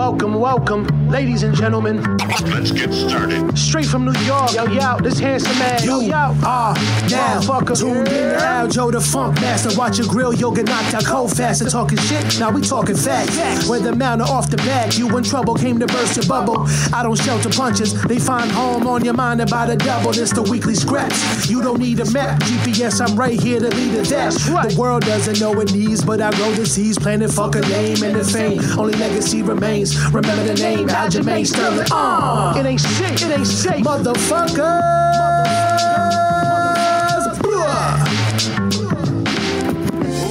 welcome, welcome, ladies and gentlemen. Let's get started. Straight from New York, yo, yo, this handsome man, yo, yo. Ah, now fucker. tuned in to Yeah. Aljo the Funk Master. Watch your grill, you'll get knocked out cold fast and talking shit. Now we talking facts. Whether mount or off the back, you in trouble came to burst your bubble. I don't shelter punches, they find home on your mind about the double. This the weekly scraps. You don't need a map, GPS. I'm right here to lead the dash. The world doesn't know it needs, but I grow the seeds, planting fuck a name and the fame. Only legacy remains. Remember the name, Aljamain Sterling. Uh, It ain't shit, it ain't safe. motherfuckers. Bruh.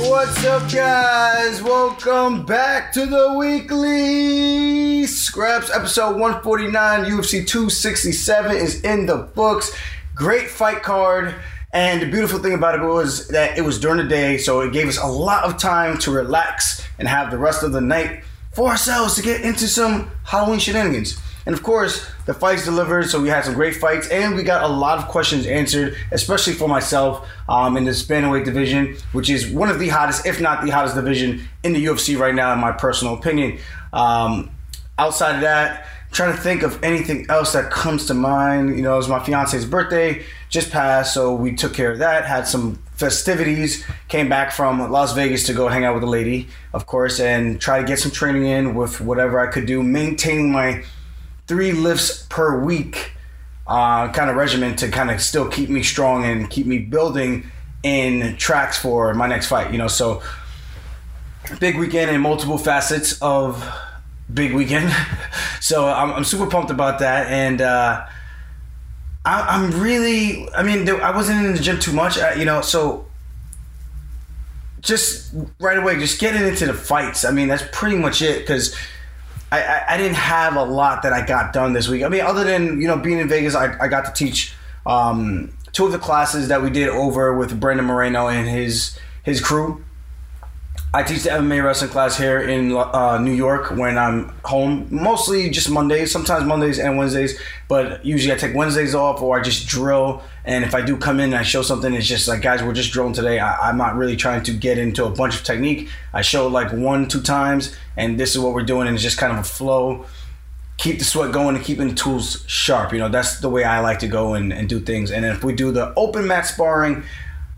What's up, guys? Welcome back to the weekly scraps episode 149. UFC 267 is in the books. Great fight card. And the beautiful thing about it was that it was during the day, so it gave us a lot of time to relax and have the rest of the night for ourselves to get into some Halloween shenanigans. And of course, the fights delivered, so we had some great fights, and we got a lot of questions answered, especially for myself um, in the bantamweight division, which is one of the hottest, if not the hottest division in the UFC right now, in my personal opinion. Um, outside of that, I'm trying to think of anything else that comes to mind. You know, it was my fiance's birthday just passed, so we took care of that. Had some festivities. Came back from Las Vegas to go hang out with a lady, of course, and try to get some training in with whatever I could do, maintaining my three lifts per week uh, kind of regimen to kind of still keep me strong and keep me building in tracks for my next fight. You know, so big weekend and multiple facets of big weekend. so I'm, I'm super pumped about that, and uh, I, I'm really. I mean, I wasn't in the gym too much, you know, so. Just right away, just getting into the fights. I mean, that's pretty much it because I, I, I didn't have a lot that I got done this week. I mean, other than you know being in Vegas, I, I got to teach um, two of the classes that we did over with Brandon Moreno and his his crew. I teach the MMA wrestling class here in uh, New York when I'm home. Mostly just Mondays, sometimes Mondays and Wednesdays, but usually I take Wednesdays off or I just drill. And if I do come in and I show something, it's just like, guys, we're just drilling today. I, I'm not really trying to get into a bunch of technique. I show like one, two times, and this is what we're doing, and it's just kind of a flow. Keep the sweat going and keeping the tools sharp. You know, that's the way I like to go and, and do things. And if we do the open mat sparring,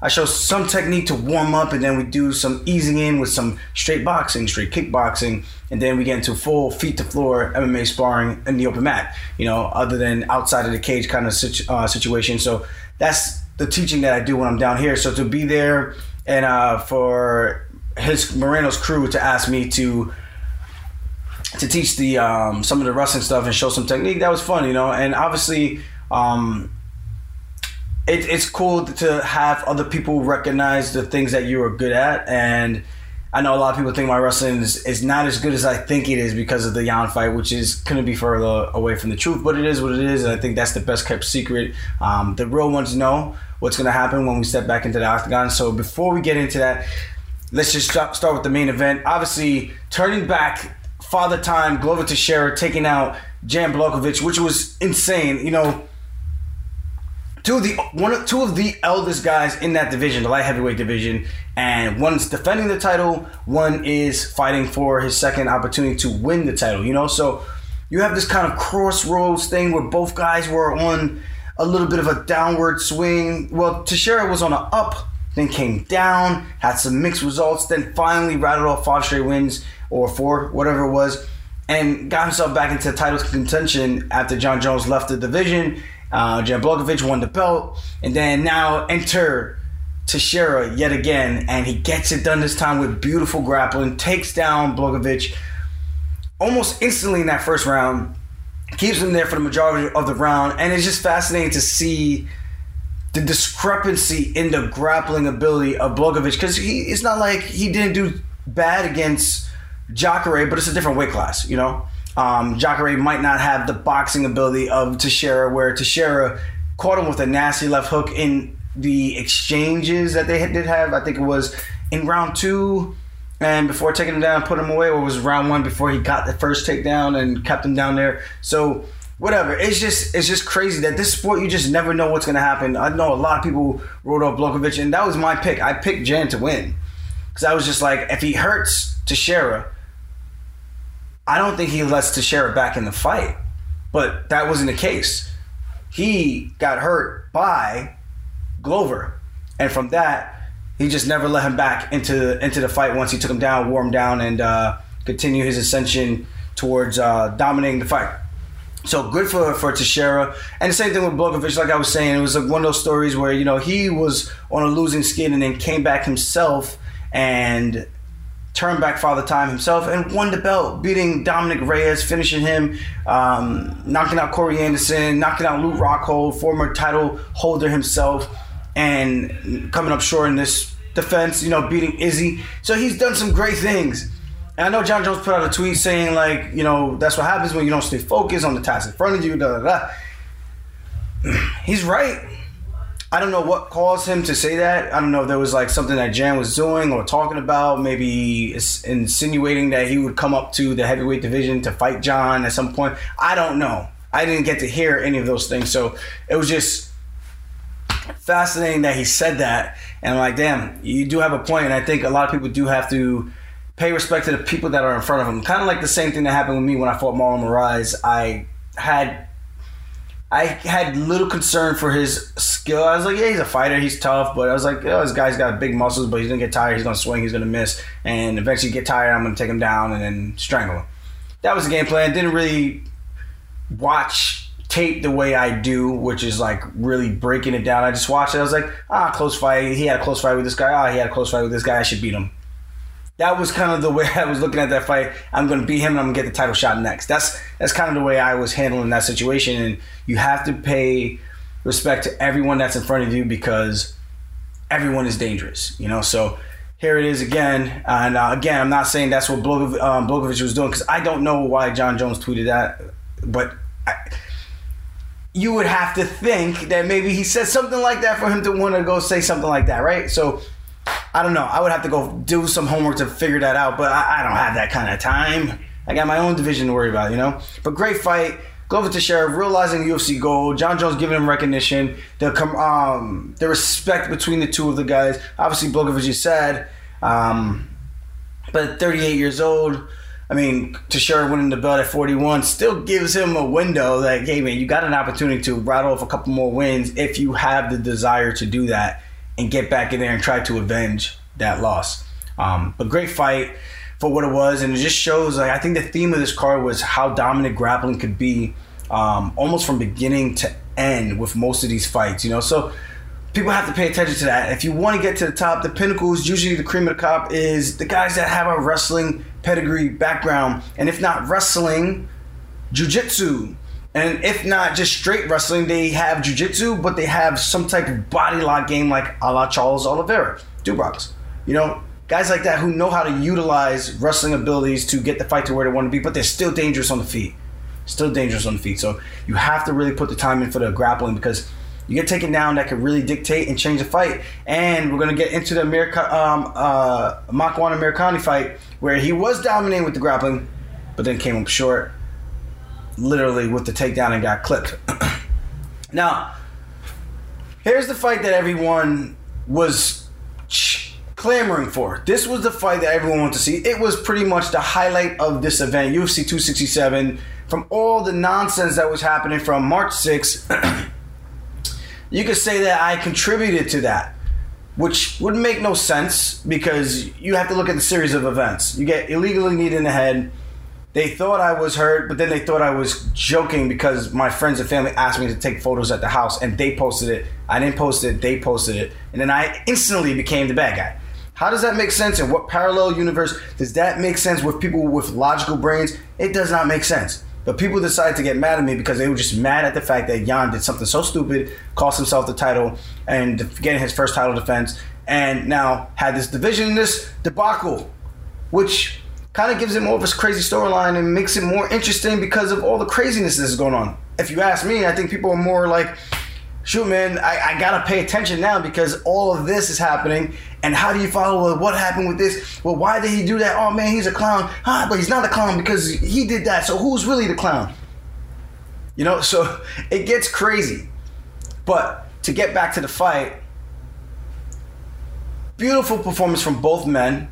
I show some technique to warm up, and then we do some easing in with some straight boxing, straight kickboxing, and then we get into full feet to floor MMA sparring in the open mat. You know, other than outside of the cage kind of situ- uh, situation. So that's the teaching that I do when I'm down here. So to be there and uh, for his Moreno's crew to ask me to to teach the um, some of the wrestling stuff and show some technique, that was fun. You know, and obviously. Um, it, it's cool to have other people recognize the things that you are good at and I know a lot of people think my wrestling is, is not as good as I think it is because of the Yan fight, which is couldn't be further away from the truth, but it is what it is, and I think that's the best kept secret. Um, the real ones know what's going to happen when we step back into the octagon. So before we get into that, let's just start start with the main event. Obviously, turning back, Father Time, Glover Teixeira taking out Jan Blachowicz, which was insane. You know, two of the one of two of the eldest guys in that division, the light heavyweight division, and one's defending the title, one is fighting for his second opportunity to win the title. You know, so you have this kind of crossroads thing where both guys were on a little bit of a downward swing. Well, Teixeira was on an up, then came down, had some mixed results, then finally rattled off five straight wins or four, whatever it was, and got himself back into title contention after Jon Jones left the division. Uh, Jan Blachowicz won the belt, and then now enter Teixeira yet again, and he gets it done this time with beautiful grappling, takes down Blachowicz almost instantly in that first round, keeps him there for the majority of the round, and it's just fascinating to see the discrepancy in the grappling ability of Blachowicz because he it's not like he didn't do bad against Jacare, but it's a different weight class, you know. Um, Jacare might not have the boxing ability of Teixeira, where Teixeira caught him with a nasty left hook in the exchanges that they did have. I think it was in round two, and before taking him down, put him away, or was round one before he got the first takedown and kept him down there. So whatever. It's just it's just crazy that this sport you just never know what's gonna happen. I know a lot of people wrote off Blachowicz, and that was my pick. I picked Jan to win because I was just like, if he hurts Teixeira, I don't think he lets Teixeira back in the fight. But that wasn't the case. He got hurt by Glover. And from that, he just never let him back into into the fight once he took him down, wore him down, and uh, continue his ascension towards uh, dominating the fight. So good for for Teixeira, and the same thing with Blachowicz. Like I was saying, it was like one of those stories where you know he was on a losing skid and then came back himself and turned back Father Time himself and won the belt, beating Dominick Reyes, finishing him, um, knocking out Corey Anderson, knocking out Luke Rockhold, former title holder himself, and coming up short in this defense. You know, beating Izzy. So he's done some great things. And I know Jon Jones put out a tweet saying like, you know, that's what happens when you don't stay focused on the task in front of you. Da da da. He's right. I don't know what caused him to say that. I don't know if there was like something that Jan was doing or talking about, maybe insinuating that he would come up to the heavyweight division to fight Jon at some point. I don't know. I didn't get to hear any of those things. So it was just fascinating that he said that. And I'm like, damn, you do have a point. And I think a lot of people do have to pay respect to the people that are in front of him. Kind of like the same thing that happened with me when I fought Marlon Moraes. I had I had little concern for his skill. I was like, yeah, he's a fighter, he's tough, but I was like, oh, this guy's got big muscles, but he's gonna get tired, he's gonna swing, he's gonna miss, and eventually get tired. I'm gonna take him down and then strangle him. That was the game plan. Didn't really watch tape the way I do, which is like really breaking it down. I just watched it. I was like, ah, close fight. He had a close fight with this guy. Ah, he had a close fight with this guy. I should beat him that was kind of the way I was looking at that fight. I'm going to beat him and I'm going to get the title shot next. That's that's kind of the way I was handling that situation. And you have to pay respect to everyone that's in front of you because everyone is dangerous, you know. So here it is again, and uh, again, I'm not saying that's what Blachowicz, um, was doing because I don't know why Jon Jones tweeted that, but. I, you would have to think that maybe he said something like that for him to want to go say something like that, right? So I don't know. I would have to go do some homework to figure that out, but I, I don't have that kind of time. I got my own division to worry about, you know? But great fight. Glover Teixeira realizing UFC gold. Jon Jones giving him recognition. The um the respect between the two of the guys. Obviously, Blachowicz, you said, um, but 38 years old. I mean, Teixeira winning the belt at 41 still gives him a window that, hey man, you got an opportunity to rattle off a couple more wins if you have the desire to do that and get back in there and try to avenge that loss. Um, but great fight for what it was, and it just shows. Like I think the theme of this card was how dominant grappling could be, um, almost from beginning to end with most of these fights. You know, so people have to pay attention to that. If you want to get to the top, the pinnacle is usually the cream of the crop is the guys that have a wrestling pedigree background, and if not wrestling, jujitsu, and if not just straight wrestling, they have jujitsu, but they have some type of body lock game like a la Charles Oliveira, Dubois. You know, guys like that who know how to utilize wrestling abilities to get the fight to where they want to be, but they're still dangerous on the feet. Still dangerous on the feet. So you have to really put the time in for the grappling because you get taken down that could really dictate and change the fight. And we're gonna get into the America, um, uh, Makwan Amirkhani fight where he was dominating with the grappling, but then came up short literally with the takedown and got clipped. now, here's the fight that everyone was clamoring for. This was the fight that everyone wanted to see. It was pretty much the highlight of this event, UFC 267. From all the nonsense that was happening from March 6th, you could say that I contributed to that which would make no sense because you have to look at the series of events. You get illegally kneed in the head, they thought I was hurt, but then they thought I was joking because my friends and family asked me to take photos at the house and they posted it. I didn't post it, they posted it. And then I instantly became the bad guy. How does that make sense? In what parallel universe does that make sense with people with logical brains? It does not make sense. But people decided to get mad at me because they were just mad at the fact that Yan did something so stupid, cost himself the title, and getting his first title defense, and now had this division this debacle, which kind of gives it more of a crazy storyline and makes it more interesting because of all the craziness that's going on. If you ask me, I think people are more like, shoot, man, I, I gotta pay attention now because all of this is happening. And how do you follow what happened with this? Well, why did he do that? Oh man, he's a clown. Ah, but he's not a clown because he did that. So who's really the clown? You know, so it gets crazy. But to get back to the fight, beautiful performance from both men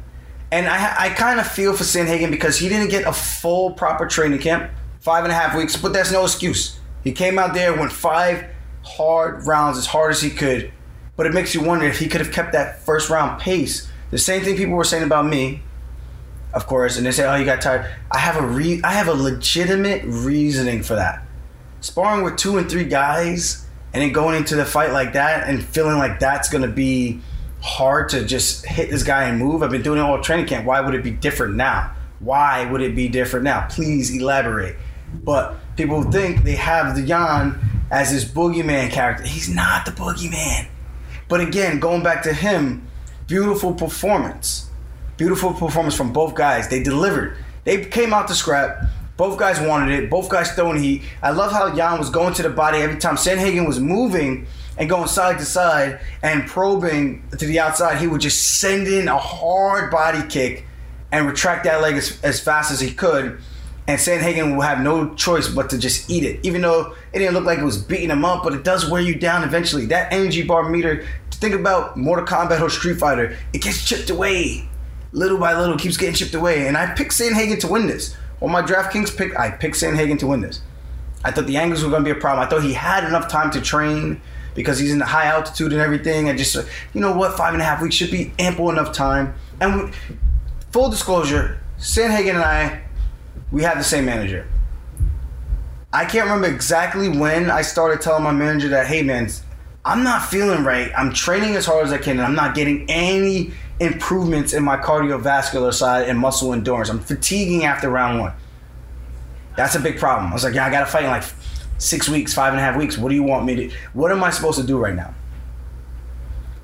And I, I kind of feel for Sandhagen because he didn't get a full proper training camp, five and a half weeks, but that's no excuse. He came out there, went five hard rounds as hard as he could, but it makes you wonder if he could have kept that first round pace. The same thing people were saying about me, of course, and they say, "Oh, you got tired." I have a re- I have a legitimate reasoning for that. Sparring with two and three guys, and then going into the fight like that, and feeling like that's gonna be hard to just hit this guy and move. I've been doing it all training camp. Why would it be different now? Why would it be different now? Please elaborate. But people think they have the Yan as this boogeyman character. He's not the boogeyman. But again, going back to him, beautiful performance. Beautiful performance from both guys. They delivered. They came out to scrap. Both guys wanted it. Both guys throwing heat. I love how Yan was going to the body every time Sandhagen was moving and going side to side and probing to the outside. He would just send in a hard body kick and retract that leg as, as fast as he could. And Sandhagen will have no choice but to just eat it, even though it didn't look like it was beating him up, but it does wear you down eventually. That energy bar meter, think about Mortal Kombat or Street Fighter, it gets chipped away. Little by little, keeps getting chipped away. And I picked Sandhagen to win this. On my DraftKings pick, I picked Sandhagen to win this. I thought the angles were going to be a problem. I thought he had enough time to train because he's in the high altitude and everything. I just, you know what, five and a half weeks should be ample enough time. And we, full disclosure, Sandhagen and I, we have the same manager. I can't remember exactly when I started telling my manager that, hey man, I'm not feeling right. I'm training as hard as I can and I'm not getting any improvements in my cardiovascular side and muscle endurance. I'm fatiguing after round one. That's a big problem. I was like, yeah, I got to fight in like six weeks, five and a half weeks. What do you want me to? What am I supposed to do right now?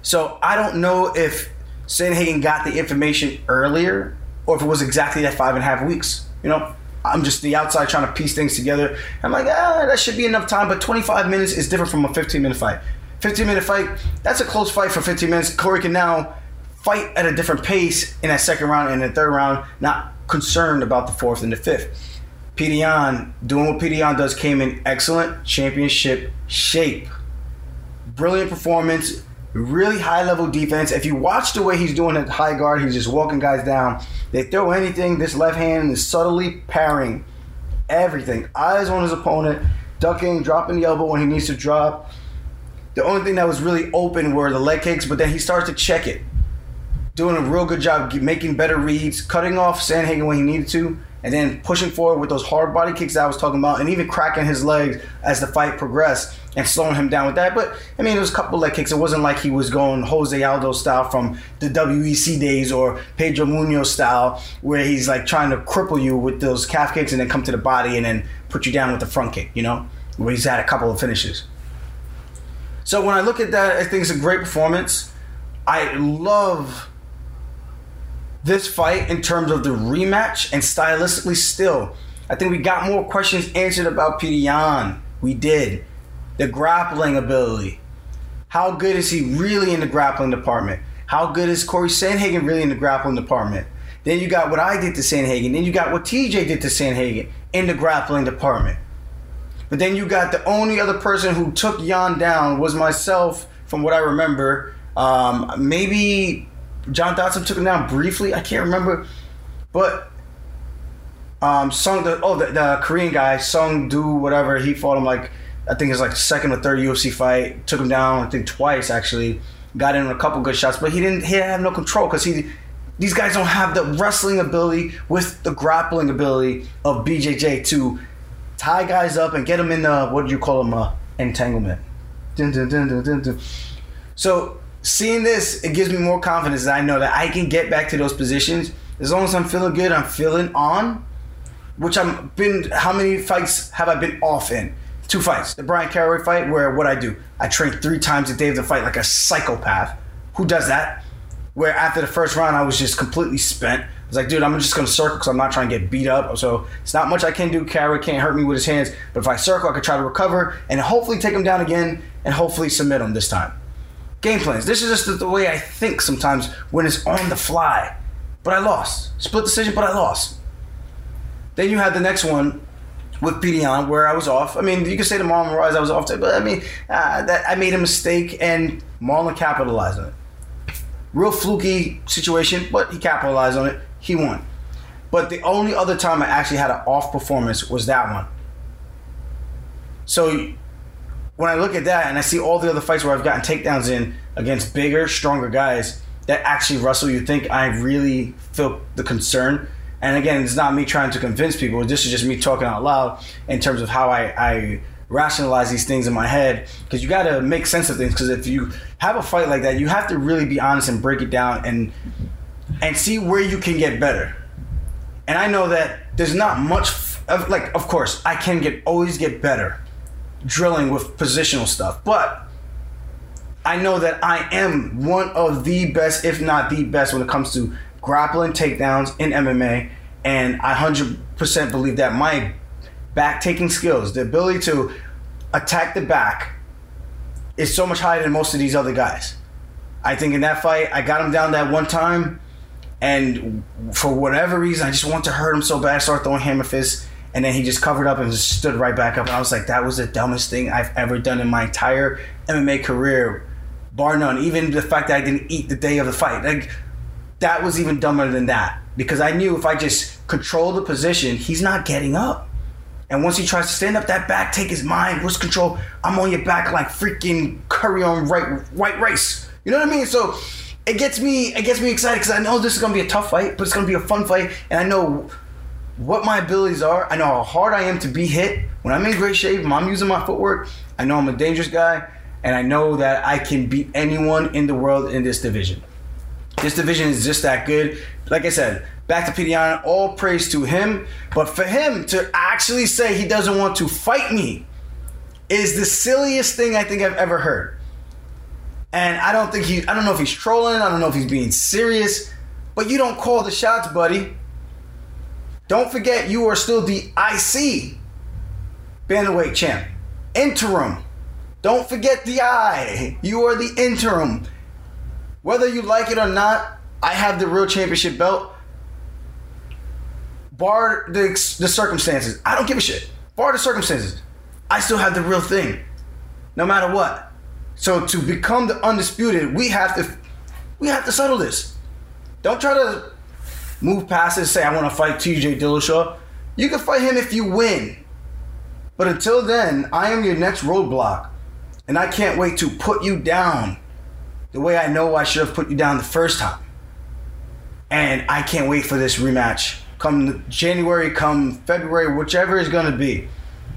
So I don't know if Sandhagen got the information earlier or if it was exactly that five and a half weeks. You know, I'm just the outside trying to piece things together. I'm like, ah, that should be enough time. But 25 minutes is different from a 15 minute fight. 15 minute fight, that's a close fight for 15 minutes. Cory can now fight at a different pace in that second round and the third round, not concerned about the fourth and the fifth. Yan, doing what Yan does, came in excellent championship shape. Brilliant performance, really high level defense. If you watch the way he's doing at high guard, he's just walking guys down. They throw anything, this left hand is subtly parrying everything. Eyes on his opponent, ducking, dropping the elbow when he needs to drop. The only thing that was really open were the leg kicks, but then he starts to check it. Doing a real good job making better reads, cutting off Sandhagen when he needed to, and then pushing forward with those hard body kicks I was talking about, and even cracking his legs as the fight progressed and slowing him down with that. But I mean, it was a couple leg kicks. It wasn't like he was going Jose Aldo style from the WEC days or Pedro Munhoz style, where he's like trying to cripple you with those calf kicks and then come to the body and then put you down with the front kick. You know, where he's had a couple of finishes. So when I look at that, I think it's a great performance. I love this fight in terms of the rematch and stylistically still. I think we got more questions answered about Petr Yan. We did. The grappling ability. How good is he really in the grappling department? How good is Cory Sandhagen really in the grappling department? Then you got what I did to Sandhagen. Then you got what TJ did to Sandhagen in the grappling department. But then you got the only other person who took Yan down was myself, from what I remember. Um, maybe John Dodson took him down briefly. I can't remember, but um, Sung the oh the, the Korean guy Sung Do whatever he fought him like I think it's like second or third UFC fight. Took him down I think twice actually. Got in a couple good shots, but he didn't he didn't have no control because he these guys don't have the wrestling ability with the grappling ability of BJJ to tie guys up and get them in the what do you call them uh, entanglement. Dun, dun, dun, so seeing this, it gives me more confidence that I know that I can get back to those positions as long as I'm feeling good. I'm feeling on, which I'm been. How many fights have I been off in? Two fights. The Bryan Caraway fight, where what I do, I train three times a day of the fight like a psychopath. Who does that? Where after the first round, I was just completely spent. I was like, dude, I'm just gonna circle because I'm not trying to get beat up. So it's not much I can do. Caraway can't hurt me with his hands, but if I circle, I could try to recover and hopefully take him down again and hopefully submit him this time game plans. This is just the way I think sometimes when it's on the fly. But I lost. Split decision, but I lost. Then you had the next one with Yan where I was off. I mean, you could say to Marlon Moraes I was off, but I mean, uh, that I made a mistake and Marlon capitalized on it. real fluky situation, but he capitalized on it. He won. But the only other time I actually had an off performance was that one. So when I look at that and I see all the other fights where I've gotten takedowns in against bigger, stronger guys that actually wrestle, you think I really feel the concern. And again, it's not me trying to convince people. This is just me talking out loud in terms of how I, I rationalize these things in my head. Because you got to make sense of things. Because if you have a fight like that, you have to really be honest and break it down and and see where you can get better. And I know that there's not much of like, of course, I can get always get better drilling with positional stuff. But I know that I am one of the best, if not the best, when it comes to grappling takedowns in MMA. And I 100% believe that my back taking skills, the ability to attack the back, is so much higher than most of these other guys. I think in that fight, I got him down that one time. And for whatever reason, I just want to hurt him so bad. I started throwing hammer fists and then he just covered up and just stood right back up. And I was like, that was the dumbest thing I've ever done in my entire MMA career, bar none. Even the fact that I didn't eat the day of the fight, like that was even dumber than that because I knew if I just control the position, he's not getting up. And once he tries to stand up that back, take his mind, wrist control, I'm on your back like freaking curry on right, white rice. You know what I mean? So it gets me, it gets me excited because I know this is gonna be a tough fight, but it's gonna be a fun fight, and I know what my abilities are. I know how hard I am to be hit. When I'm in great shape, when I'm using my footwork, I know I'm a dangerous guy, and I know that I can beat anyone in the world in this division. This division is just that good. Like I said, back to Petr Yan, all praise to him. But for him to actually say he doesn't want to fight me is the silliest thing I think I've ever heard. And I don't think he, I don't know if he's trolling, I don't know if he's being serious, but you don't call the shots, buddy. Don't forget, you are still the IC bantamweight champ, interim. Don't forget the I. You are the interim. Whether you like it or not, I have the real championship belt. Bar the, the circumstances, I don't give a shit. Bar the circumstances, I still have the real thing, no matter what. So to become the undisputed, we have to, we have to settle this. Don't try to move past it, say I want to fight TJ Dillashaw. You can fight him if you win. But until then, I am your next roadblock. And I can't wait to put you down the way I know I should have put you down the first time. And I can't wait for this rematch. Come January, come February, whichever is going to be.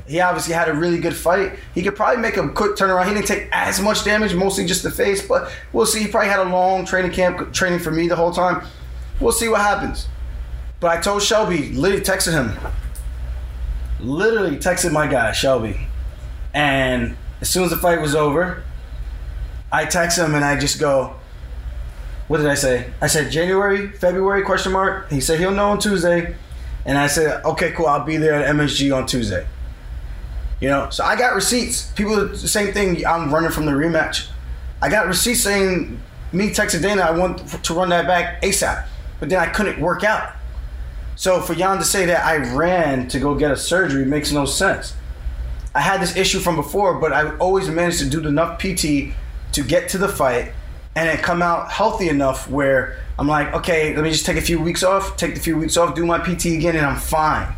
He obviously had a really good fight. He could probably make a quick turnaround. He didn't take as much damage, mostly just the face, but we'll see. He probably had a long training camp training for me the whole time. We'll see what happens. But I told Shelby, literally texted him. Literally texted my guy, Shelby. And as soon as the fight was over, I text him and I just go, what did I say? I said January, February, question mark. He said he'll know on Tuesday. And I said, okay, cool, I'll be there at MSG on Tuesday. You know, so I got receipts. People, the same thing, I'm running from the rematch. I got receipts saying, me texting Dana, I want to run that back ASAP. But then I couldn't work out. So for Yan to say that I ran to go get a surgery makes no sense. I had this issue from before, but I always managed to do enough PT to get to the fight and then come out healthy enough where I'm like, okay, let me just take a few weeks off, take the few weeks off, do my PT again, and I'm fine.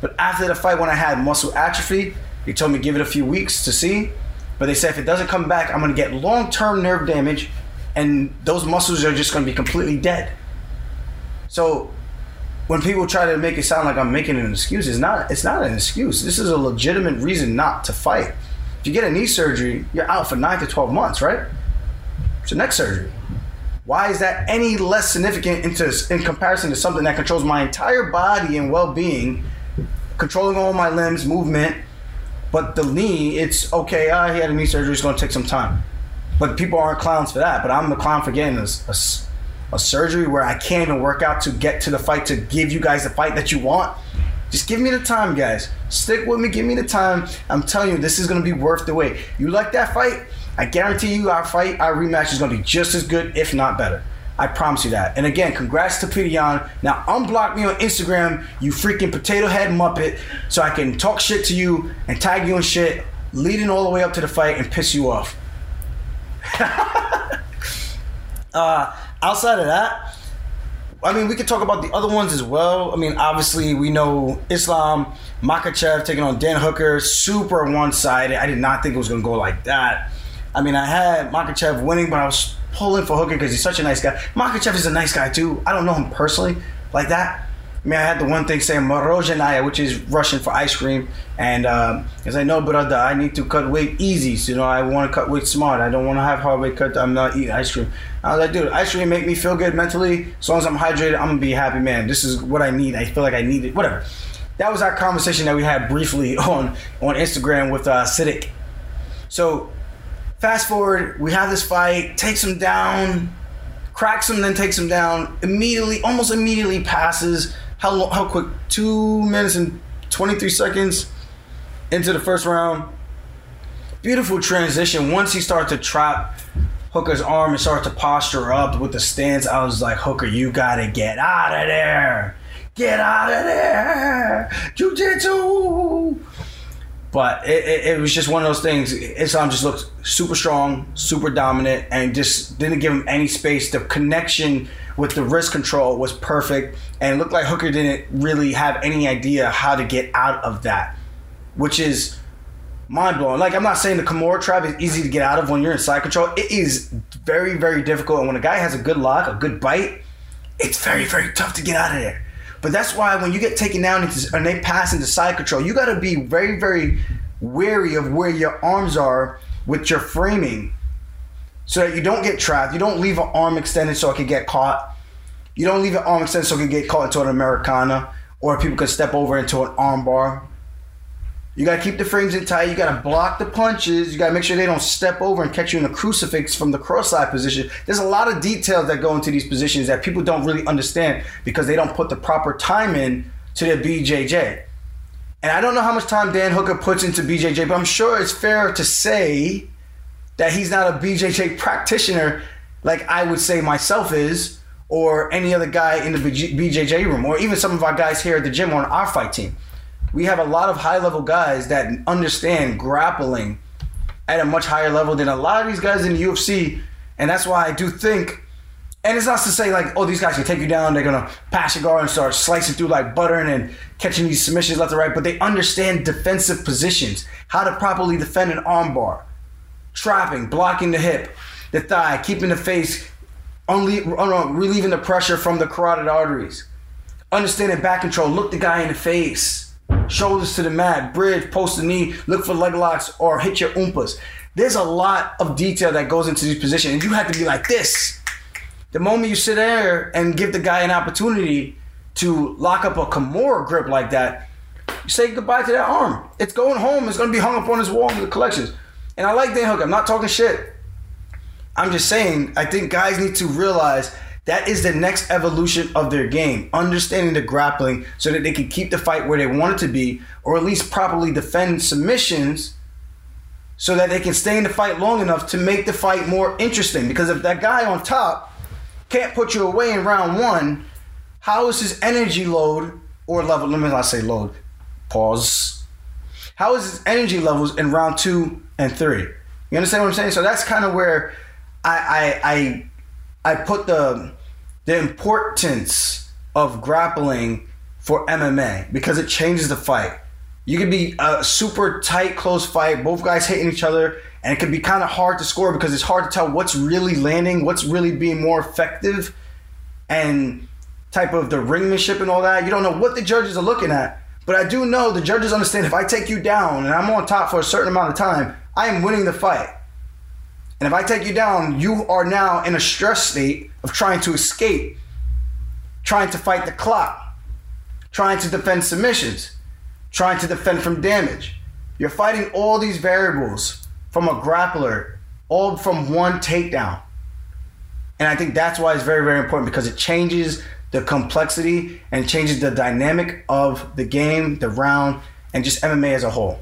But after the fight, when I had muscle atrophy, they told me give it a few weeks to see. But they said if it doesn't come back, I'm gonna get long term nerve damage, and those muscles are just gonna be completely dead. So when people try to make it sound like I'm making an excuse, it's not. It's not an excuse. This is a legitimate reason not to fight. If you get a knee surgery, you're out for nine to twelve months, right? It's a neck surgery. Why is that any less significant in comparison to something that controls my entire body and well-being, controlling all my limbs, movement? But the knee, it's okay. Ah, he had a knee surgery. It's going to take some time. But people aren't clowns for that. But I'm the clown for getting a, a, a surgery where I can't even work out to get to the fight to give you guys the fight that you want. Just give me the time, guys. Stick with me. Give me the time. I'm telling you, this is going to be worth the wait. You like that fight? I guarantee you, our fight, our rematch is going to be just as good, if not better. I promise you that. And again, congrats to Yan. Now unblock me on Instagram, you freaking potato head muppet, so I can talk shit to you and tag you and shit, leading all the way up to the fight and piss you off. Uh, outside of that, I mean, we could talk about the other ones as well. I mean, obviously, we know Islam, Makhachev taking on Dan Hooker, super one sided. I did not think it was going to go like that. I mean, I had Makhachev winning, but I was pulling for Hooker because he's such a nice guy. Makhachev is a nice guy, too. I don't know him personally like that. I mean, I had the one thing saying Morozhenaya, which is Russian for ice cream. And um, as I know, brother, I need to cut weight easy. So, you know, I want to cut weight smart. I don't want to have hard weight cut. I'm not eating ice cream. I was like, dude, ice cream make me feel good mentally. As long as I'm hydrated, I'm going to be a happy man. This is what I need. I feel like I need it. Whatever. That was our conversation that we had briefly on, on Instagram with uh, Siddiq. So, fast forward, we have this fight, takes him down, cracks him, then takes him down, immediately, almost immediately passes how long, how quick? Two minutes and 23 seconds into the first round. Beautiful transition. Once he started to trap Hooker's arm and started to posture up with the stance, I was like, Hooker, you gotta get out of there. Get out of there. Jiu-jitsu. But it, it, it, was just one of those things. Islam just looked super strong, super dominant, and just didn't give him any space. The connection with the wrist control was perfect, and it looked like Hooker didn't really have any idea how to get out of that, which is mind blowing. Like I'm not saying the Kimura trap is easy to get out of when you're in side control. It is very, very difficult, and when a guy has a good lock, a good bite, it's very, very tough to get out of there. But that's why when you get taken down into, and they pass into side control, you got to be very, very wary of where your arms are with your framing so that you don't get trapped. You don't leave an arm extended so it can get caught. You don't leave an arm extended so it can get caught into an Americana or people can step over into an armbar. You gotta keep the frames in tight. You gotta block the punches. You gotta make sure they don't step over and catch you in a crucifix from the cross side position. There's a lot of details that go into these positions that people don't really understand because they don't put the proper time in to their BJJ. And I don't know how much time Dan Hooker puts into BJJ, but I'm sure it's fair to say that he's not a BJJ practitioner like I would say myself is, or any other guy in the BJJ room, or even some of our guys here at the gym on our fight team we have a lot of high level guys that understand grappling at a much higher level than a lot of these guys in the UFC. And that's why I do think, and it's not to say like, oh, these guys can take you down, they're gonna pass your guard and start slicing through like butter and, catching these submissions left and right, but they understand defensive positions, how to properly defend an armbar, trapping, blocking the hip, the thigh, keeping the face, unle- uh, relieving the pressure from the carotid arteries, understanding back control, look the guy in the face shoulders to the mat, bridge, post the knee, look for leg locks, or hit your oompas. There's a lot of detail that goes into these positions, and you have to be like this. The moment you sit there and give the guy an opportunity to lock up a Kimura grip like that, you say goodbye to that arm. It's going home. It's going to be hung up on his wall in the collections. And I like Dan Hook. I'm not talking shit. I'm just saying, I think guys need to realize that is the next evolution of their game, understanding the grappling so that they can keep the fight where they want it to be, or at least properly defend submissions so that they can stay in the fight long enough to make the fight more interesting. Because if that guy on top can't put you away in round one, how is his energy load or level? Let me not say load. Pause. How is his energy levels in round two and three? You understand what I'm saying? So that's kind of where I I, I I put the the importance of grappling for MMA because it changes the fight. You could be a super tight, close fight, both guys hitting each other, and it could be kind of hard to score because it's hard to tell what's really landing, what's really being more effective, and type of the ringmanship and all that. You don't know what the judges are looking at, but I do know the judges understand if I take you down and I'm on top for a certain amount of time, I am winning the fight. And if I take you down, you are now in a stress state of trying to escape, trying to fight the clock, trying to defend submissions, trying to defend from damage. You're fighting all these variables from a grappler, all from one takedown. And I think that's why it's very, very important because it changes the complexity and changes the dynamic of the game, the round, and just MMA as a whole.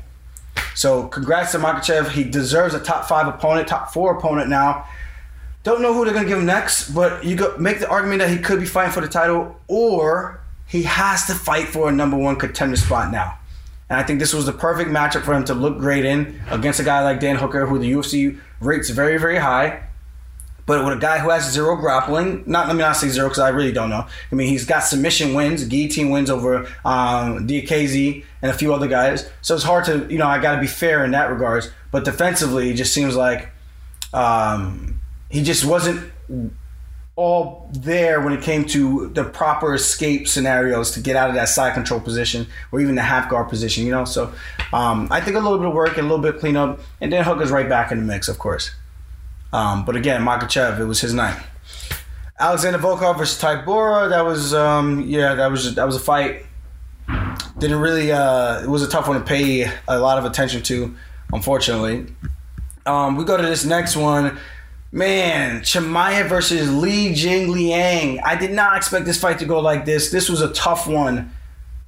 So congrats to Makhachev. He deserves a top five opponent, top four opponent now. Don't know who they're gonna give him next, but you go make the argument that he could be fighting for the title, or he has to fight for a number one contender spot now. And I think this was the perfect matchup for him to look great in against a guy like Dan Hooker, who the UFC rates very, very high. But with a guy who has zero grappling, not let me not say zero because I really don't know. I mean, he's got submission wins, guillotine wins over um, DKZ and a few other guys. So it's hard to, you know, I got to be fair in that regards. But defensively, it just seems like um, he just wasn't all there when it came to the proper escape scenarios to get out of that side control position or even the half guard position, you know. So um, I think a little bit of work and a little bit of cleanup, and then Hook Hooker's right back in the mix, of course. Um, but again, Makhachev, it was his night. Alexander Volkov versus Tybura. That was um, yeah, that was that was a fight. Didn't really. Uh, it was a tough one to pay a lot of attention to, unfortunately. Um, we go to this next one. Man, Chimaev versus Li Jingliang. I did not expect this fight to go like this. This was a tough one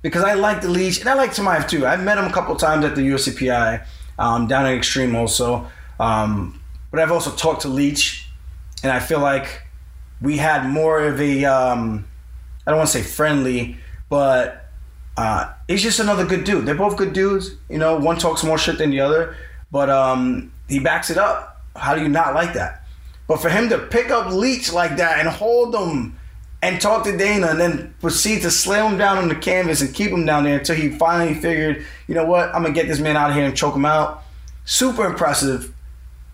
because I like the Li and I like Chimaev too. I've met him a couple times at the UFC PI um, down at Extreme also. Um, but I've also talked to Leech, and I feel like we had more of a um, I don't want to say friendly, but uh, he's just another good dude. They're both good dudes. You know, one talks more shit than the other, but um, he backs it up. How do you not like that? But for him to pick up Leech like that and hold him and talk to Dana and then proceed to slam him down on the canvas and keep him down there until he finally figured, you know what, I'm gonna get this man out of here and choke him out. Super impressive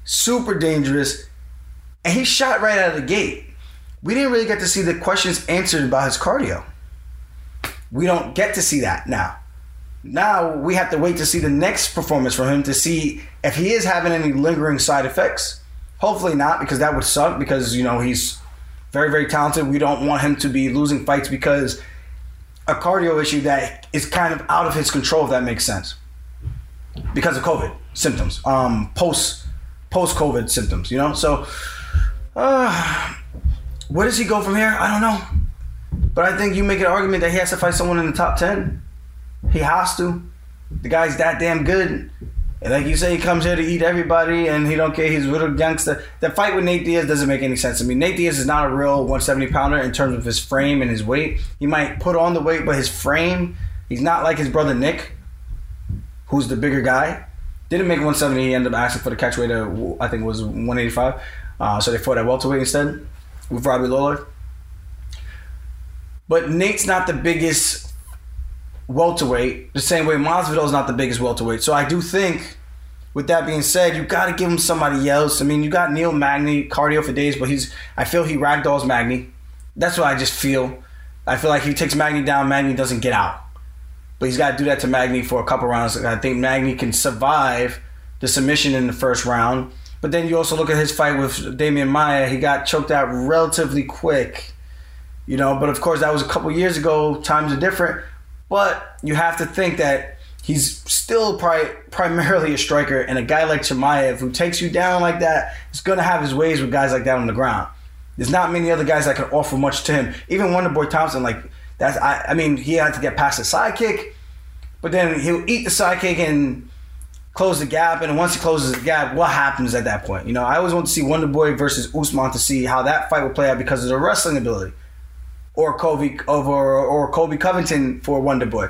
super dangerous, and he shot right out of the gate. We didn't really get to see the questions answered about his cardio. We don't get to see that now. Now we have to wait to see the next performance from him to see if he is having any lingering side effects. Hopefully not, because that would suck. Because you know he's very, very talented. We don't want him to be losing fights because a cardio issue that is kind of out of his control. If that makes sense, because of COVID symptoms, um, post post COVID symptoms, you know? So, uh, where does he go from here? I don't know. But I think you make an argument that he has to fight someone in the top 10. He has to. The guy's that damn good. And like you say, he comes here to eat everybody and he don't care. He's a little gangster. The fight with Nate Diaz doesn't make any sense. I mean, Nate Diaz is not a real 170 pounder in terms of his frame and his weight. He might put on the weight, but his frame, he's not like his brother Nick, who's the bigger guy. Didn't make 170. He ended up asking for the catch weight to, I think it was 185. Uh, so they fought at welterweight instead with Robbie Lawler. But Nate's not the biggest welterweight, the same way Masvidal's not the biggest welterweight. So I do think, with that being said, you got to give him somebody else. I mean, you got Neil Magny, cardio for days, but he's. I feel he ragdolls Magny. That's what I just feel. I feel like he takes Magny down, Magny doesn't get out but he's got to do that to Magny for a couple rounds. I think Magny can survive the submission in the first round. But then you also look at his fight with Demian Maia. He got choked out relatively quick, you know. But of course, that was a couple years ago. Times are different. But you have to think that he's still pri- primarily a striker, and a guy like Chimaev who takes you down like that is going to have his ways with guys like that on the ground. There's not many other guys that can offer much to him. Even Wonderboy Thompson, like that's I, I mean, he had to get past the sidekick, but then he'll eat the sidekick and close the gap. And once he closes the gap, what happens at that point? You know, I always want to see Wonder Boy versus Usman to see how that fight would play out because of the wrestling ability, or Kobe over or Colby Covington for Wonder Boy.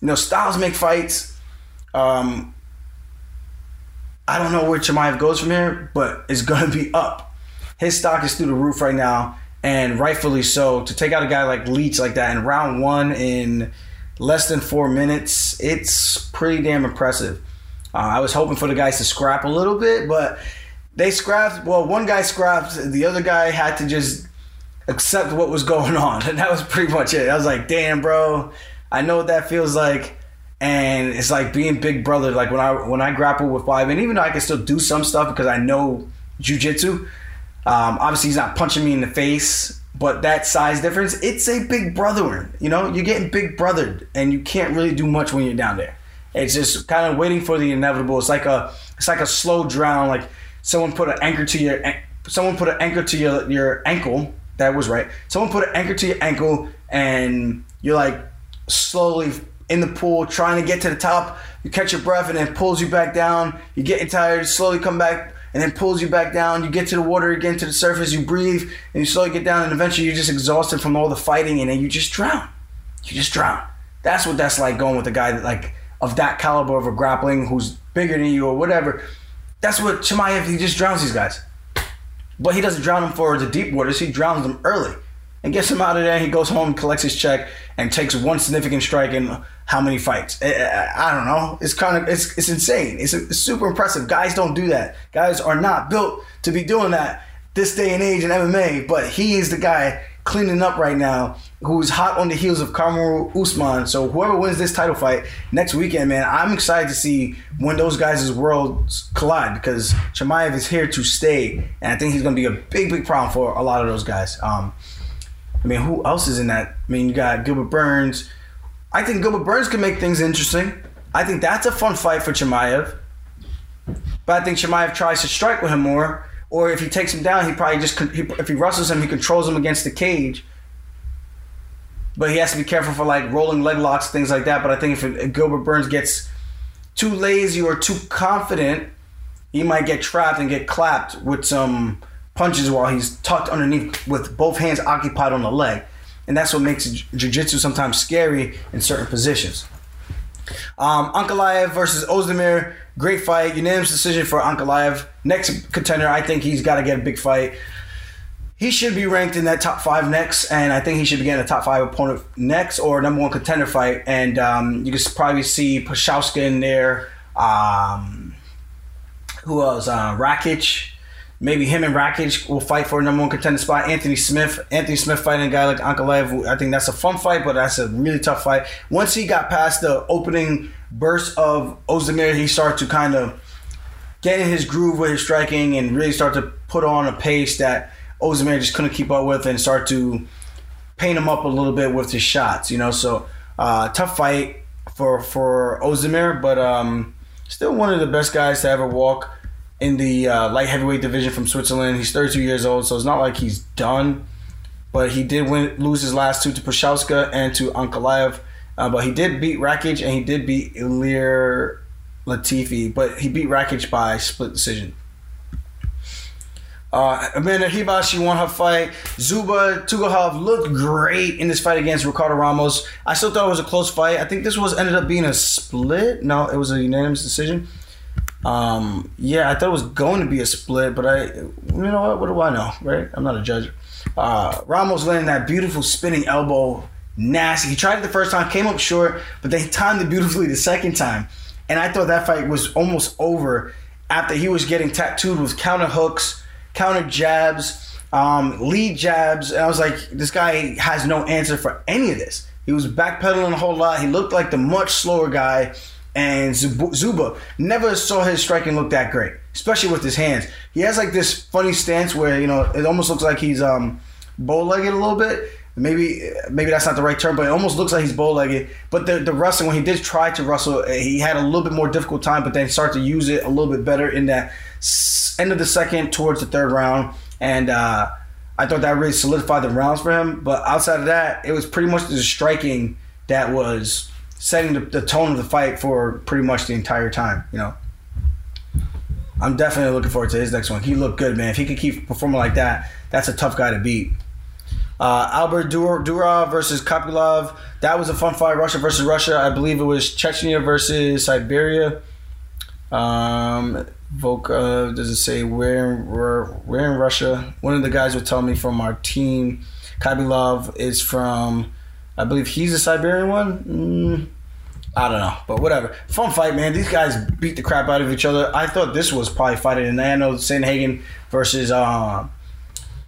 You know, styles make fights. Um, I don't know where Chimaev goes from here, but it's going to be up. His stock is through the roof right now and rightfully so. To take out a guy like Leech like that in round one in less than four minutes, it's pretty damn impressive. Uh, I was hoping for the guys to scrap a little bit, but they scrapped. Well, one guy scrapped, the other guy had to just accept what was going on, and that was pretty much it. I was like, damn, bro, I know what that feels like. And it's like being big brother. Like when I when I grapple with five, and even though I can still do some stuff because I know jujitsu, um, obviously, he's not punching me in the face, but that size difference, it's a big brother. You know, you're getting big brothered, and you can't really do much when you're down there. It's just kind of waiting for the inevitable. It's like a, it's like a slow drown. Like someone put an anchor to your, someone put an anchor to your your ankle. That was right. Someone put an anchor to your ankle, and you're like slowly in the pool trying to get to the top. You catch your breath, and then pulls you back down. You're getting tired. Slowly come back and then pulls you back down. You get to the water again, to the surface, you breathe, and you slowly get down, and eventually you're just exhausted from all the fighting, and then you just drown. You just drown. That's what that's like going with a guy that, like of that caliber of a grappling who's bigger than you or whatever. That's what Chimaev, he just drowns these guys. but he doesn't drown them for the deep waters. He drowns them early and gets him out of there. He goes home, collects his check, and takes one significant strike in how many fights? I, don't know. It's kind of it's it's insane. It's, it's super impressive. Guys don't do that. Guys are not built to be doing that this day and age in MMA. But he is the guy cleaning up right now, who's hot on the heels of Kamaru Usman. So whoever wins this title fight next weekend, man, I'm excited to see when those guys' worlds collide because Chimaev is here to stay, and I think he's going to be a big, big problem for a lot of those guys. Um, I mean, who else is in that? I mean, you got Gilbert Burns. I think Gilbert Burns can make things interesting. I think that's a fun fight for Chimaev. But I think Chimaev tries to strike with him more or if he takes him down, he probably just he, if he wrestles him, he controls him against the cage. But he has to be careful for like rolling leg locks, things like that. But I think if, if Gilbert Burns gets too lazy or too confident, he might get trapped and get clapped with some punches while he's tucked underneath with both hands occupied on the leg. And that's what makes jiu-jitsu sometimes scary in certain positions. Um, Ankalaev versus Ozdemir, great fight, unanimous decision for Ankalaev. Next contender, I think he's got to get a big fight. He should be ranked in that top five next, and I think he should be getting a top five opponent next or number one contender fight. And um, you can probably see Prochazka in there. Um, who else? Uh, Rakic. Maybe him and Rakic will fight for a number one contender spot. Anthony Smith, Anthony Smith fighting a guy like Ankalaev. I think that's a fun fight, but that's a really tough fight. Once he got past the opening burst of Ozdemir, he started to kind of get in his groove with his striking and really start to put on a pace that Ozdemir just couldn't keep up with and start to paint him up a little bit with his shots. You know, so uh, tough fight for for Ozdemir, but um, still one of the best guys to ever walk in the uh, light heavyweight division from Switzerland. He's 32 years old, so it's not like he's done. But he did win, lose his last two to Prochazka and to Ankalaev. Uh, but he did beat Rakic and he did beat Ilir Latifi, but he beat Rakic by split decision. Uh, Amanda Ribas, won her fight. Zuba Tukhugov looked great in this fight against Ricardo Ramos. I still thought it was a close fight. I think this was ended up being a split. No, it was a unanimous decision. Um, yeah, I thought it was going to be a split, but I, you know what? What do I know, right? I'm not a judge. Uh, Ramos landing that beautiful spinning elbow, nasty. He tried it the first time, came up short, but they timed it beautifully the second time. And I thought that fight was almost over after he was getting tattooed with counter hooks, counter jabs, um, lead jabs. And I was like, this guy has no answer for any of this. He was backpedaling a whole lot. He looked like the much slower guy and Zuba never saw his striking look that great, especially with his hands. He has like this funny stance where you know it almost looks like he's um, bow-legged a little bit. Maybe maybe that's not the right term, but it almost looks like he's bow-legged. But the the wrestling when he did try to wrestle, he had a little bit more difficult time, but then started to use it a little bit better in that end of the second towards the third round, and. uh I thought that really solidified the rounds for him. But outside of that, it was pretty much the striking that was setting the, the tone of the fight for pretty much the entire time. You know, I'm definitely looking forward to his next one. He looked good, man. If he could keep performing like that, that's a tough guy to beat. Uh, Albert Dur- Durov versus Kopylov. That was a fun fight. Russia versus Russia. I believe it was Chechnya versus Siberia. Um, Volka, does it say where, where, where in Russia? One of the guys would tell me from our team. Kopylov is from I believe he's a Siberian one. Mm, I don't know, but whatever. Fun fight, man. These guys beat the crap out of each other. I thought this was probably fighting tonight. I know Sandhagen versus uh,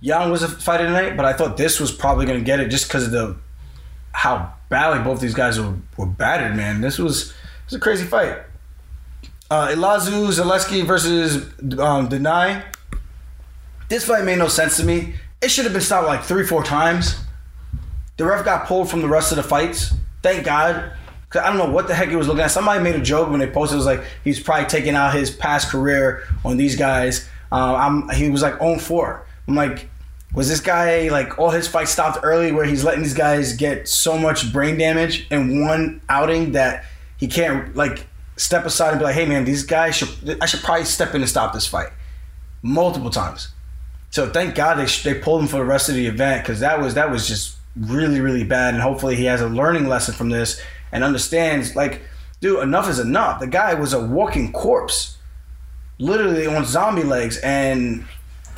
was a fight tonight, but I thought this was probably going to get it just because of the how badly both these guys were, were battered, man. This was, this was a crazy fight. Uh, Elizeu Zaleski versus um, Denay. This fight made no sense to me. It should have been stopped like three, four times. The ref got pulled from the rest of the fights. Thank God. Cause I don't know what the heck he was looking at. Somebody made a joke when they posted. It was like he's probably taking out his past career on these guys. Um, he was like on 4. I'm like, was this guy like all his fights stopped early where he's letting these guys get so much brain damage in one outing that he can't like step aside and be like, hey man, these guys should I should probably step in and stop this fight multiple times. So thank God they they pulled him for the rest of the event because that was that was just really, really bad. And hopefully he has a learning lesson from this and understands, like, dude, enough is enough. The guy was a walking corpse, literally on zombie legs. And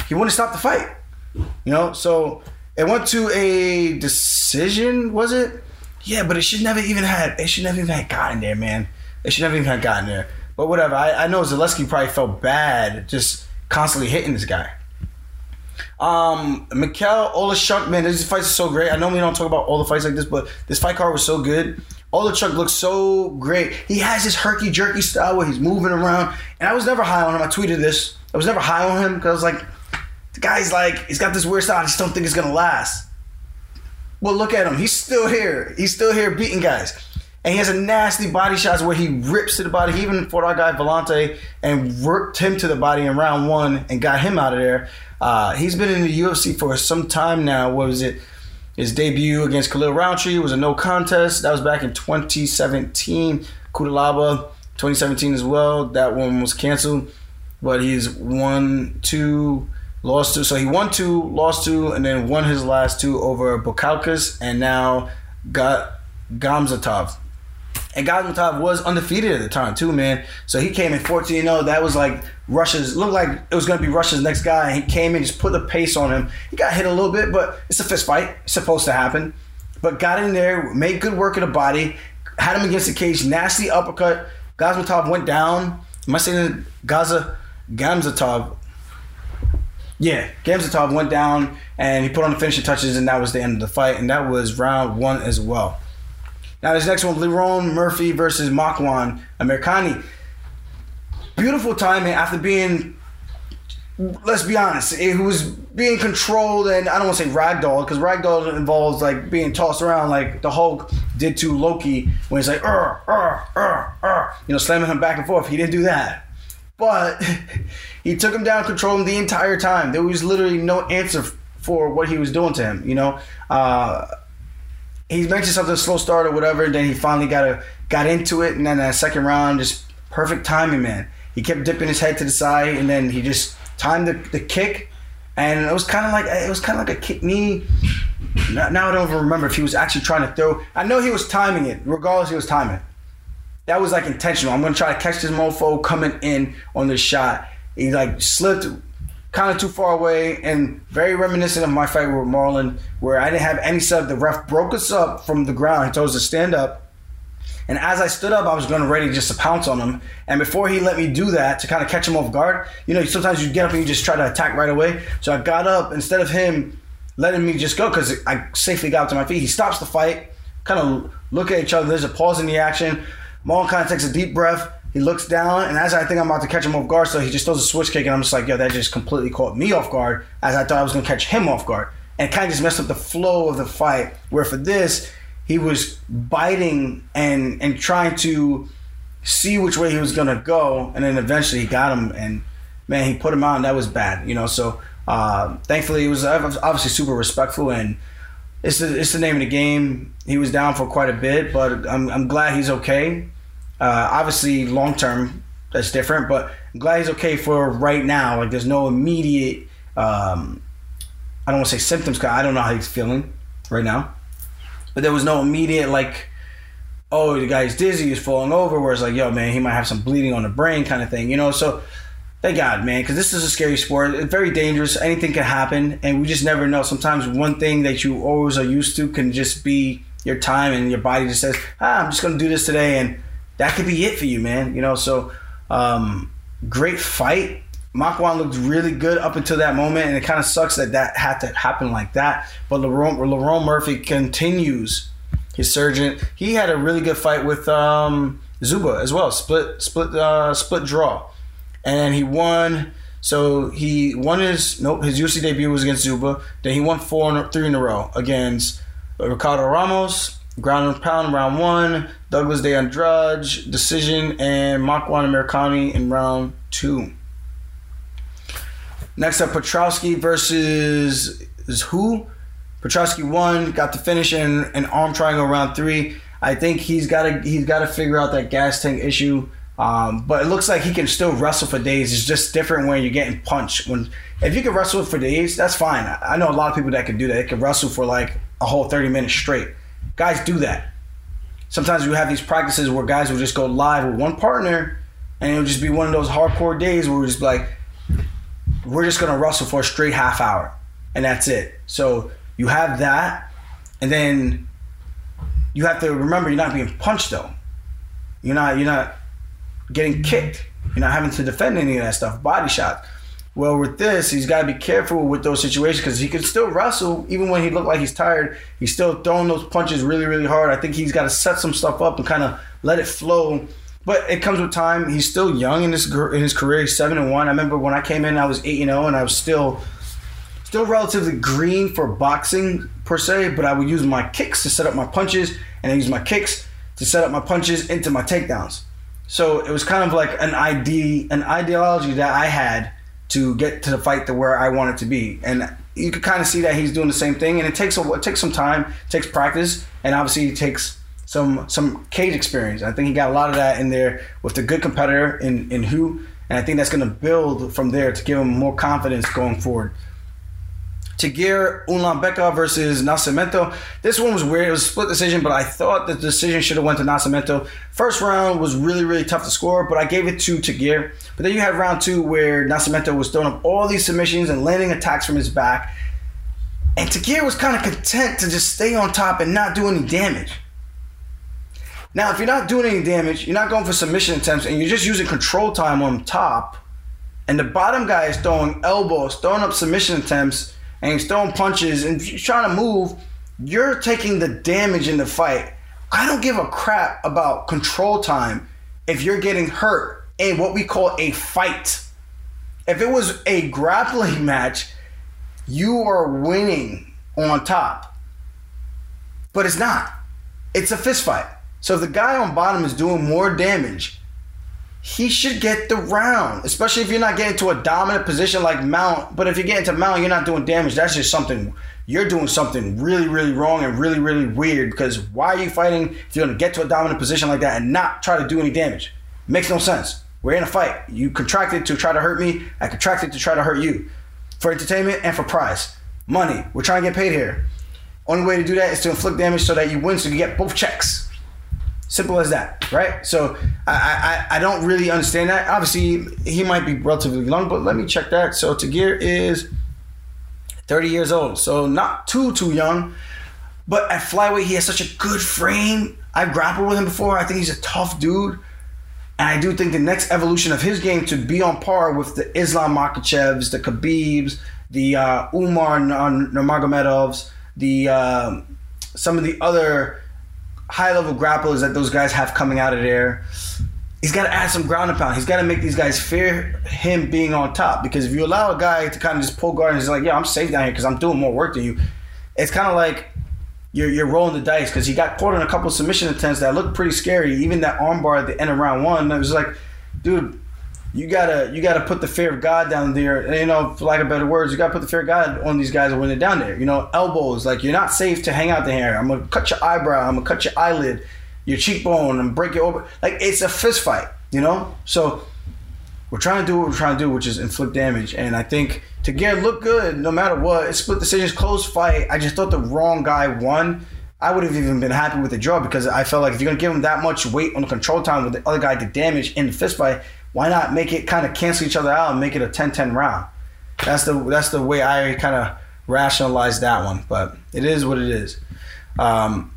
he wouldn't stop the fight. You know, so it went to a decision, was it? Yeah, but it should never even had it should never even had gotten there, man. It should never even have gotten there. But whatever. I, I know Zaleski probably felt bad just constantly hitting this guy. Um, Mikel Oleksiejczuk, man, this fight is so great. I we don't talk about all the fights like this, but this fight card was so good. Oleksiejczuk looks so great. He has his herky jerky style where he's moving around, and I was never high on him. I tweeted this. I was never high on him because I was like, the guy's like, he's got this weird style. I just don't think it's gonna last. Well, look at him. He's still here. He's still here beating guys. And he has a nasty body shots where he rips to the body. He even fought our guy Volante and ripped him to the body in round one and got him out of there. Uh, he's been in the UFC for some time now. What was it? His debut against Khalil Rountree was a no contest. That was back in 2017. Kudalaba, 2017 as well. That one was canceled. But he's won two, lost two. So he won two, lost two, and then won his last two over Bukauskas and now got Gamzatov. And Gamzatov was undefeated at the time too, man. So he came in 14 0. That was like Russia's looked like it was gonna be Russia's next guy. And he came in, just put the pace on him. He got hit a little bit, but it's a fist fight. It's supposed to happen. But got in there, made good work of the body, had him against the cage, nasty uppercut. Gazmatov went down. Am I saying Gaza Gamzatov? Yeah, Gamzatov went down and he put on the finishing touches, and that was the end of the fight. And that was round one as well. Now this next one, Lerone Murphy versus Makwan Amirkhani. Beautiful timing after being, let's be honest, it was being controlled and I don't want to say ragdoll because ragdoll involves like being tossed around like the Hulk did to Loki when he's like, uh, uh, uh, uh, you know, slamming him back and forth. He didn't do that. But he took him down, controlled him the entire time. There was literally no answer for what he was doing to him, you know? Uh, he mentioned something a slow start or whatever. And then he finally got a got into it, and then that second round, just perfect timing, man. He kept dipping his head to the side, and then he just timed the, the kick, and it was kind of like it was kind of like a kick knee. Now, now I don't even remember if he was actually trying to throw. I know he was timing it. Regardless, he was timing it. That was like intentional. I'm gonna try to catch this mofo coming in on this shot. He like slipped kind of too far away and very reminiscent of my fight with Marlon, where I didn't have any sub. The ref broke us up from the ground. He told us to stand up. And as I stood up, I was going ready just to pounce on him. And before he let me do that, to kind of catch him off guard, you know, sometimes you get up and you just try to attack right away. So I got up instead of him letting me just go because I safely got up to my feet. He stops the fight, kind of look at each other. There's a pause in the action. Marlon kind of takes a deep breath. He looks down, and as I think I'm about to catch him off guard, so he just throws a switch kick, and I'm just like, yo, that just completely caught me off guard, as I thought I was gonna catch him off guard, and kind of just messed up the flow of the fight. Where for this, he was biting and and trying to see which way he was gonna go, and then eventually he got him, and man, he put him out, and that was bad, you know. So uh, thankfully, he was obviously super respectful and it's the, it's the name of the game. He was down for quite a bit, but I'm, I'm glad he's okay. Uh, obviously, long term, that's different, but I'm glad he's okay for right now. Like, there's no immediate, um, I don't want to say symptoms, because I don't know how he's feeling right now. But there was no immediate, like, oh, the guy's dizzy, he's falling over, where it's like, yo, man, he might have some bleeding on the brain kind of thing, you know? So, thank God, man, because this is a scary sport. It's very dangerous. Anything can happen, and we just never know. Sometimes one thing that you always are used to can just be your time, and your body just says, ah, I'm just going to do this today, and that could be it for you, man. You know, so um, great fight. Makwan looked really good up until that moment, and it kind of sucks that that had to happen like that. But Lerone, Lerone Murphy continues his surgeon. He had a really good fight with um, Zuba as well, split split uh, split draw, and he won. So he won his nope his UFC debut was against Zuba. Then he won four three in a row against Ricardo Ramos, ground and pound round one, Douglas De Andrade, decision, and Makwan Amirkhani in round two. Next up, Petroski versus is who? Petroski won, got the finish in an arm triangle round three. I think he's got to he's got to figure out that gas tank issue. Um, but it looks like he can still wrestle for days. It's just different when you're getting punched. When if you can wrestle for days, that's fine. I know a lot of people that can do that. They can wrestle for like a whole 30 minutes straight. Guys do that. Sometimes we have these practices where guys will just go live with one partner, and it'll just be one of those hardcore days where we're just like we're just gonna wrestle for a straight half hour, and that's it. So you have that, and then you have to remember you're not being punched though. You're not you're not getting kicked. You're not having to defend any of that stuff. Body shots. Well, with this, he's got to be careful with those situations because he can still wrestle even when he look like he's tired. He's still throwing those punches really, really hard. I think he's got to set some stuff up and kind of let it flow. But it comes with time. He's still young in his in his career. He's seven and one. I remember when I came in, I was eight and zero, and I was still still relatively green for boxing per se. But I would use my kicks to set up my punches, and I use my kicks to set up my punches into my takedowns. So it was kind of like an ID, an ideology that I had to get to the fight to where I want it to be. And you can kind of see that he's doing the same thing. And it takes a, it takes some time, takes practice, and obviously it takes some some cage experience. I think he got a lot of that in there with the good competitor in in who, and I think that's going to build from there to give him more confidence going forward. Tagir Ulanbekov versus Nascimento. This one was weird. It was a split decision, but I thought the decision should have went to Nascimento. First round was really, really tough to score, but I gave it to Tagir. But then you had round two where Nascimento was throwing up all these submissions and landing attacks from his back. And Tagir was kind of content to just stay on top and not do any damage. Now, if you're not doing any damage, you're not going for submission attempts, and you're just using control time on top, and the bottom guy is throwing elbows, throwing up submission attempts, and he's throwing punches and trying to move, you're taking the damage in the fight. I don't give a crap about control time if you're getting hurt in what we call a fight. If it was a grappling match, you are winning on top. But it's not. It's a fist fight. So if the guy on bottom is doing more damage, he should get the round, especially if you're not getting to a dominant position like Mount. But if you get into Mount, you're not doing damage. That's just something you're doing something really, really wrong and really, really weird. Because why are you fighting if you're gonna get to a dominant position like that and not try to do any damage? makes no sense. We're in a fight. You contracted to try to hurt me. I contracted to try to hurt you, for entertainment and for prize, money. We're trying to get paid here. Only way to do that is to inflict damage so that you win, so you get both checks. Simple as that, right? So I, I I don't really understand that. Obviously, he might be relatively young, but let me check that. So Tagir is 30 years old, so not too too young. But at flyweight, he has such a good frame. I've grappled with him before. I think he's a tough dude. And I do think the next evolution of his game to be on par with the Islam Makhachevs, the Khabibs, the uh, Umar Nurmagomedovs, the uh, some of the other high level grapplers that those guys have coming out of there. He's got to add some ground and pound. He's got to make these guys fear him being on top. Because if you allow a guy to kind of just pull guard and he's like, "Yeah, I'm safe down here because I'm doing more work than you," it's kind of like you're, you're rolling the dice because he got caught in a couple submission attempts that looked pretty scary. Even that armbar at the end of round one, it was like, dude, you gotta you gotta put the fear of God down there. You know, for lack of better words, you gotta put the fear of God on these guys when they're down there. You know, elbows like you're not safe to hang out the hair. I'm gonna cut your eyebrow. I'm gonna cut your eyelid, your cheekbone, and break your over. Like it's a fist fight. You know, so we're trying to do what we're trying to do, which is inflict damage. And I think to get look good, no matter what, it's split decisions, close fight. I just thought the wrong guy won. I would have even been happy with the draw because I felt like if you're gonna give him that much weight on the control time with the other guy did damage in the fist fight, why not make it kind of cancel each other out and make it a 10-10 round? That's the that's the way I kind of rationalize that one. But it is what it is. Um,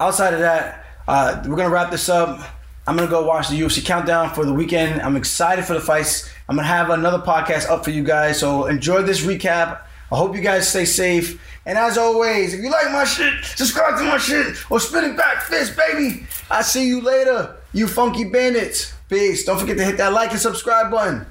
outside of that, uh, we're gonna wrap this up. I'm gonna go watch the UFC countdown for the weekend. I'm excited for the fights. I'm gonna have another podcast up for you guys. So enjoy this recap. I hope you guys stay safe. And as always, if you like my shit, subscribe to my shit or spinning back fist, baby. I see you later, you funky bandits. Peace. Don't forget to hit that like and subscribe button.